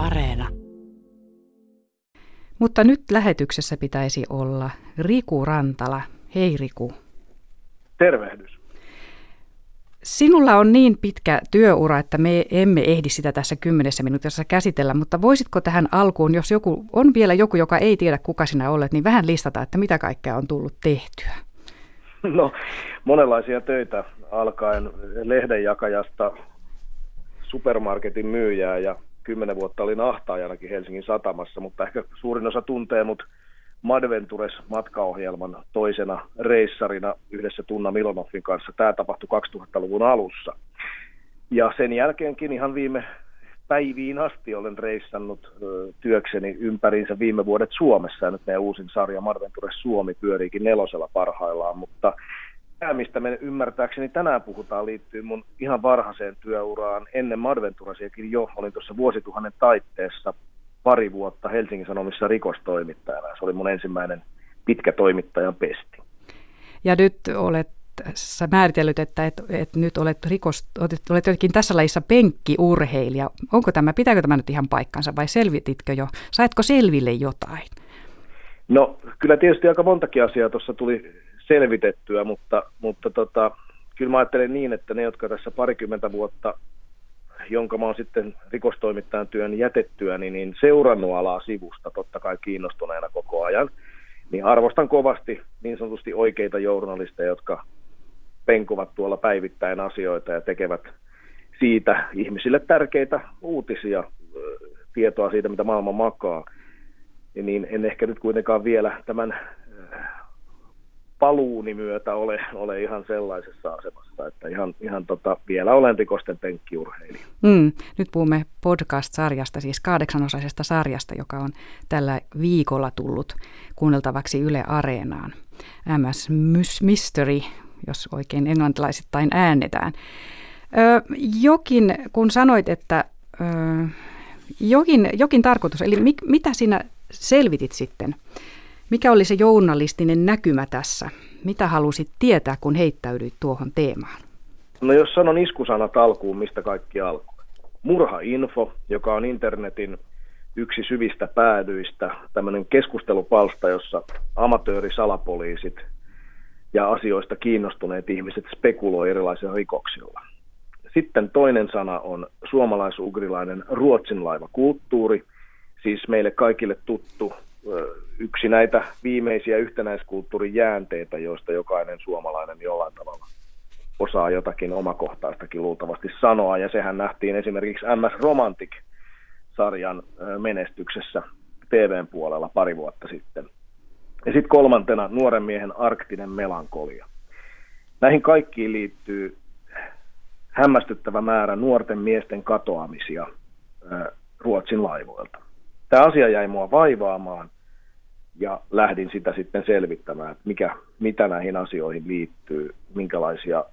Areena. Mutta nyt lähetyksessä pitäisi olla Riku Rantala. Hei Riku. Tervehdys. Sinulla on niin pitkä työura, että me emme ehdi sitä tässä kymmenessä minuutissa käsitellä, mutta voisitko tähän alkuun, jos joku, on vielä joku, joka ei tiedä kuka sinä olet, niin vähän listata, että mitä kaikkea on tullut tehtyä? No, monenlaisia töitä alkaen lehdenjakajasta supermarketin myyjää ja kymmenen vuotta olin ahtaajanakin Helsingin satamassa, mutta ehkä suurin osa tuntee mut Madventures matkaohjelman toisena reissarina yhdessä Tunna Milonoffin kanssa. Tämä tapahtui 2000-luvun alussa. Ja sen jälkeenkin ihan viime päiviin asti olen reissannut työkseni ympäriinsä viime vuodet Suomessa. Ja nyt meidän uusin sarja Madventures Suomi pyöriikin nelosella parhaillaan, mutta tämä, mistä me ymmärtääkseni tänään puhutaan, liittyy mun ihan varhaiseen työuraan. Ennen Madventurasiakin jo, olin tuossa vuosituhannen taitteessa pari vuotta Helsingin Sanomissa rikostoimittajana. Se oli mun ensimmäinen pitkä toimittajan pesti. Ja nyt olet sä määritellyt, että et, et nyt olet, rikos, olet, olet jotenkin tässä lajissa penkkiurheilija. Onko tämä, pitääkö tämä nyt ihan paikkansa vai selvititkö jo? Saitko selville jotain? No kyllä tietysti aika montakin asiaa tuossa tuli selvitettyä, mutta, mutta tota, kyllä mä ajattelen niin, että ne, jotka tässä parikymmentä vuotta, jonka mä oon sitten rikostoimittajan työn jätettyä, niin, niin seurannut alaa sivusta totta kai kiinnostuneena koko ajan, niin arvostan kovasti niin sanotusti oikeita journalisteja, jotka penkuvat tuolla päivittäin asioita ja tekevät siitä ihmisille tärkeitä uutisia, tietoa siitä, mitä maailma makaa. Niin en ehkä nyt kuitenkaan vielä tämän paluuni myötä ole, ole ihan sellaisessa asemassa, että ihan, ihan tota, vielä olen rikosten penkkiurheilija. Mm, nyt puhumme podcast-sarjasta, siis kahdeksanosaisesta sarjasta, joka on tällä viikolla tullut kuunneltavaksi Yle Areenaan. MS Mystery, jos oikein englantilaisittain äännetään. Ö, jokin, kun sanoit, että ö, jokin, jokin tarkoitus, eli mi, mitä sinä selvitit sitten? Mikä oli se journalistinen näkymä tässä? Mitä halusit tietää, kun heittäydyit tuohon teemaan? No jos sanon iskusanat alkuun, mistä kaikki alkoi. Murha-info, joka on internetin yksi syvistä päädyistä, tämmöinen keskustelupalsta, jossa amatöörisalapoliisit ja asioista kiinnostuneet ihmiset spekuloi erilaisilla rikoksilla. Sitten toinen sana on suomalaisugrilainen ruotsinlaiva kulttuuri, siis meille kaikille tuttu yksi näitä viimeisiä yhtenäiskulttuurin jäänteitä, joista jokainen suomalainen jollain tavalla osaa jotakin omakohtaistakin luultavasti sanoa, ja sehän nähtiin esimerkiksi MS Romantic-sarjan menestyksessä TVn puolella pari vuotta sitten. Ja sitten kolmantena nuoren miehen arktinen melankolia. Näihin kaikkiin liittyy hämmästyttävä määrä nuorten miesten katoamisia Ruotsin laivoilta. Tämä asia jäi mua vaivaamaan ja lähdin sitä sitten selvittämään, että mikä, mitä näihin asioihin liittyy, minkälaisia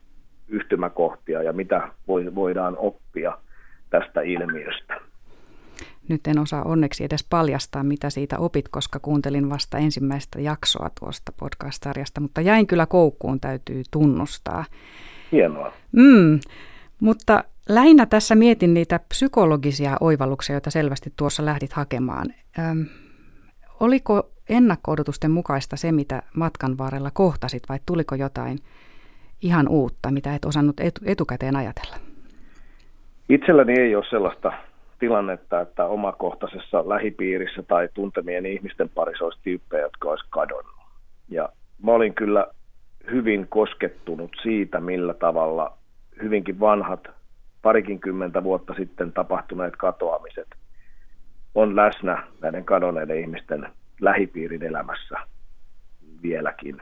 yhtymäkohtia ja mitä voidaan oppia tästä ilmiöstä. Nyt en osaa onneksi edes paljastaa, mitä siitä opit, koska kuuntelin vasta ensimmäistä jaksoa tuosta podcast-sarjasta, mutta jäin kyllä koukkuun, täytyy tunnustaa. Hienoa. Mm, mutta lähinnä tässä mietin niitä psykologisia oivalluksia, joita selvästi tuossa lähdit hakemaan. Öm, oliko ennakko-odotusten mukaista se, mitä matkan varrella kohtasit, vai tuliko jotain ihan uutta, mitä et osannut etukäteen ajatella? Itselläni ei ole sellaista tilannetta, että omakohtaisessa lähipiirissä tai tuntemien ihmisten parissa olisi tyyppejä, jotka olisi kadonnut. Ja mä olin kyllä hyvin koskettunut siitä, millä tavalla hyvinkin vanhat parikin kymmentä vuotta sitten tapahtuneet katoamiset on läsnä näiden kadonneiden ihmisten lähipiirin elämässä vieläkin.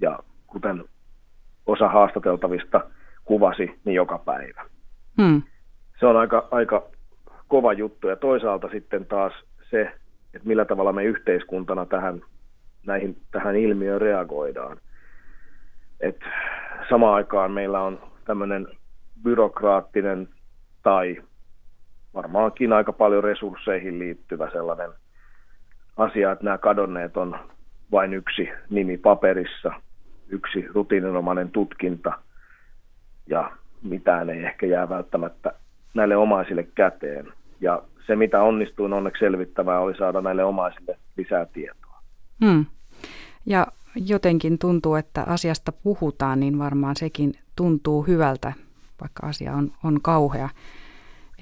Ja kuten osa haastateltavista kuvasi, niin joka päivä. Hmm. Se on aika, aika kova juttu. Ja toisaalta sitten taas se, että millä tavalla me yhteiskuntana tähän, näihin, tähän ilmiöön reagoidaan. Et samaan aikaan meillä on tämmöinen byrokraattinen tai varmaankin aika paljon resursseihin liittyvä sellainen asia, että nämä kadonneet on vain yksi nimi paperissa, yksi rutiininomainen tutkinta ja mitään ei ehkä jää välttämättä näille omaisille käteen. Ja se, mitä onnistuin onneksi selvittämään, oli saada näille omaisille lisää tietoa. Hmm. Ja jotenkin tuntuu, että asiasta puhutaan, niin varmaan sekin tuntuu hyvältä, vaikka asia on, on kauhea,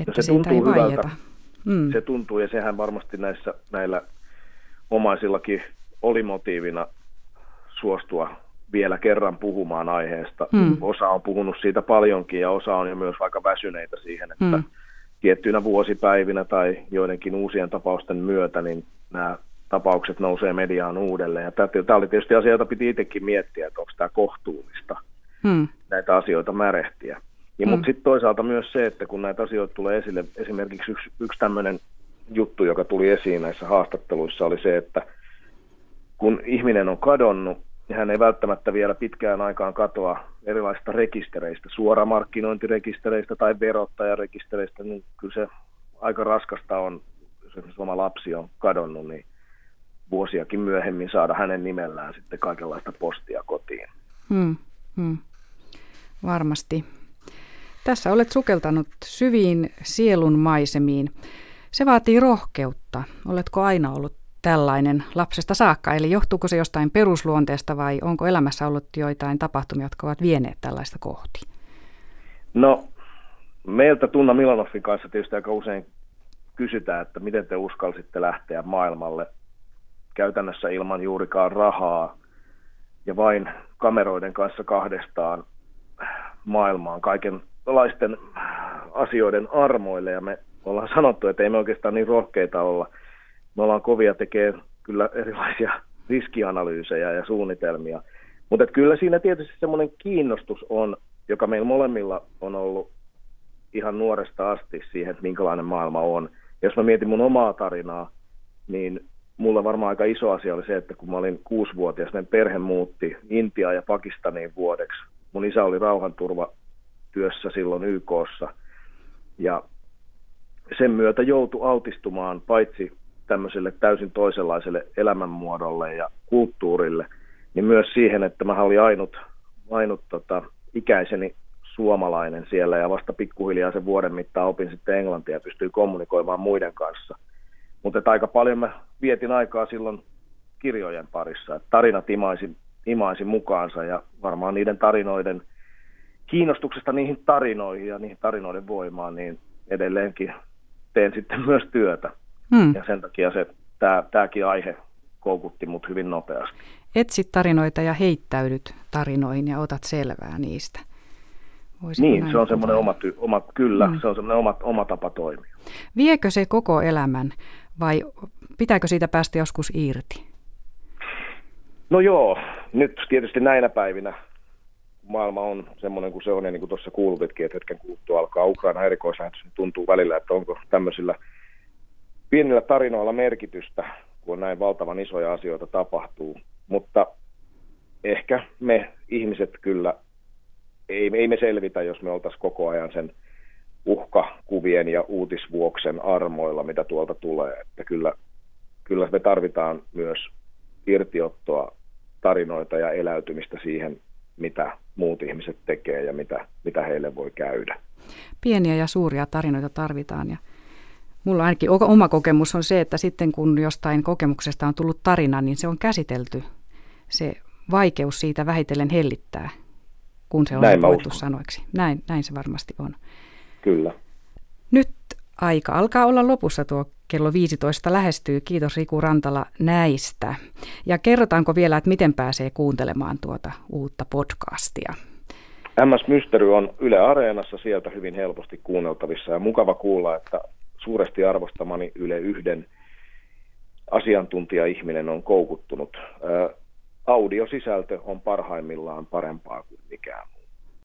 että no se siitä ei vaieta. Hmm. Se tuntuu, ja sehän varmasti näissä, näillä omaisillakin oli motiivina suostua vielä kerran puhumaan aiheesta. Hmm. Osa on puhunut siitä paljonkin ja osa on jo myös aika väsyneitä siihen, että hmm. tiettyinä vuosipäivinä tai joidenkin uusien tapausten myötä niin nämä tapaukset nousee mediaan uudelleen. Ja tämä oli tietysti asia, jota piti itsekin miettiä, että onko tämä kohtuullista hmm. näitä asioita märehtiä. Ja, hmm. Mutta sitten toisaalta myös se, että kun näitä asioita tulee esille, esimerkiksi yksi, yksi tämmöinen juttu, joka tuli esiin näissä haastatteluissa, oli se, että kun ihminen on kadonnut, niin hän ei välttämättä vielä pitkään aikaan katoa erilaisista rekistereistä, suoramarkkinointirekistereistä tai verottajarekistereistä, niin kyllä se aika raskasta on, jos esimerkiksi oma lapsi on kadonnut, niin vuosiakin myöhemmin saada hänen nimellään sitten kaikenlaista postia kotiin. Hmm, hmm. Varmasti. Tässä olet sukeltanut syviin sielun maisemiin. Se vaatii rohkeutta. Oletko aina ollut tällainen lapsesta saakka? Eli johtuuko se jostain perusluonteesta vai onko elämässä ollut joitain tapahtumia, jotka ovat vieneet tällaista kohti? No, meiltä Tunna Milanoffin kanssa tietysti aika usein kysytään, että miten te uskalsitte lähteä maailmalle käytännössä ilman juurikaan rahaa ja vain kameroiden kanssa kahdestaan maailmaan kaikenlaisten asioiden armoille. Ja me ollaan sanottu, että ei me oikeastaan niin rohkeita olla – me ollaan kovia tekee kyllä erilaisia riskianalyysejä ja suunnitelmia. Mutta kyllä siinä tietysti semmoinen kiinnostus on, joka meillä molemmilla on ollut ihan nuoresta asti siihen, että minkälainen maailma on. Jos mä mietin mun omaa tarinaa, niin mulla varmaan aika iso asia oli se, että kun mä olin kuusivuotias, meidän perhe muutti Intiaan ja Pakistaniin vuodeksi. Mun isä oli rauhanturva työssä silloin YKssa. Ja sen myötä joutui altistumaan paitsi tämmöiselle täysin toisenlaiselle elämänmuodolle ja kulttuurille, niin myös siihen, että mä olin ainut, ainut tota, ikäiseni suomalainen siellä. Ja vasta pikkuhiljaa sen vuoden mittaan opin sitten englantia ja pystyi kommunikoimaan muiden kanssa. Mutta aika paljon mä vietin aikaa silloin kirjojen parissa, että tarinat imaisin, imaisin mukaansa ja varmaan niiden tarinoiden kiinnostuksesta niihin tarinoihin ja niihin tarinoiden voimaan, niin edelleenkin teen sitten myös työtä. Hmm. Ja sen takia se, tämä, tämäkin aihe koukutti mut hyvin nopeasti. Etsit tarinoita ja heittäydyt tarinoihin ja otat selvää niistä. Voisiko niin, se on semmoinen oma, ty- oma, kyllä, hmm. se on semmoinen oma, oma tapa toimia. Viekö se koko elämän vai pitääkö siitä päästä joskus irti? No joo, nyt tietysti näinä päivinä maailma on semmoinen kuin se on, ja niin kuin tuossa kuulutitkin, että hetken kuluttua alkaa Ukraina erikoislähetys, niin tuntuu välillä, että onko tämmöisillä – pienillä tarinoilla merkitystä, kun näin valtavan isoja asioita tapahtuu. Mutta ehkä me ihmiset kyllä, ei, ei me selvitä, jos me oltaisiin koko ajan sen uhkakuvien ja uutisvuoksen armoilla, mitä tuolta tulee. Että kyllä, kyllä me tarvitaan myös irtiottoa, tarinoita ja eläytymistä siihen, mitä muut ihmiset tekee ja mitä, mitä heille voi käydä. Pieniä ja suuria tarinoita tarvitaan ja Mulla ainakin oma kokemus on se, että sitten kun jostain kokemuksesta on tullut tarina, niin se on käsitelty. Se vaikeus siitä vähitellen hellittää, kun se on näin sanoiksi. Näin, näin se varmasti on. Kyllä. Nyt aika alkaa olla lopussa tuo kello 15 lähestyy. Kiitos Riku Rantala näistä. Ja kerrotaanko vielä, että miten pääsee kuuntelemaan tuota uutta podcastia? MS Mystery on Yle Areenassa sieltä hyvin helposti kuunneltavissa ja mukava kuulla, että suuresti arvostamani Yle yhden asiantuntija-ihminen on koukuttunut. Audiosisältö on parhaimmillaan parempaa kuin mikään muu.